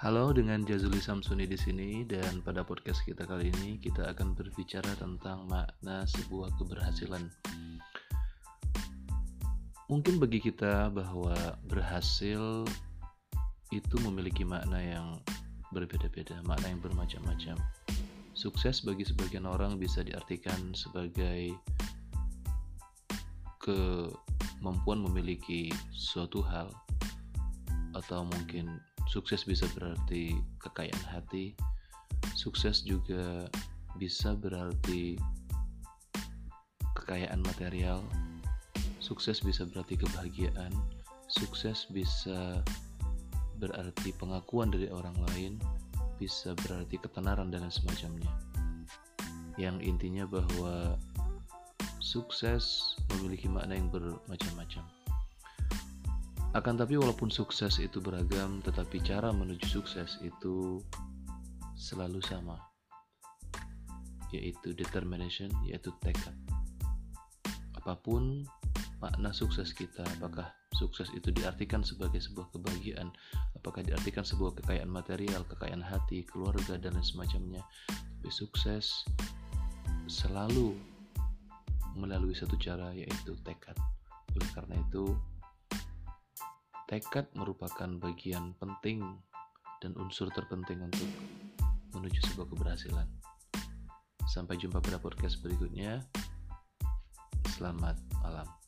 Halo, dengan Jazuli Samsuni di sini dan pada podcast kita kali ini kita akan berbicara tentang makna sebuah keberhasilan. Mungkin bagi kita bahwa berhasil itu memiliki makna yang berbeda-beda, makna yang bermacam-macam. Sukses bagi sebagian orang bisa diartikan sebagai kemampuan memiliki suatu hal atau mungkin Sukses bisa berarti kekayaan hati, sukses juga bisa berarti kekayaan material, sukses bisa berarti kebahagiaan, sukses bisa berarti pengakuan dari orang lain, bisa berarti ketenaran dan semacamnya. Yang intinya bahwa sukses memiliki makna yang bermacam-macam. Akan tapi walaupun sukses itu beragam, tetapi cara menuju sukses itu selalu sama, yaitu determination, yaitu tekad. Apa pun makna sukses kita, apakah sukses itu diartikan sebagai sebuah kebahagiaan, apakah diartikan sebuah kekayaan material, kekayaan hati, keluarga, dan lain semacamnya. Tapi sukses selalu melalui satu cara, yaitu tekad. Oleh karena itu, Tekad merupakan bagian penting dan unsur terpenting untuk menuju sebuah keberhasilan. Sampai jumpa pada podcast berikutnya. Selamat malam.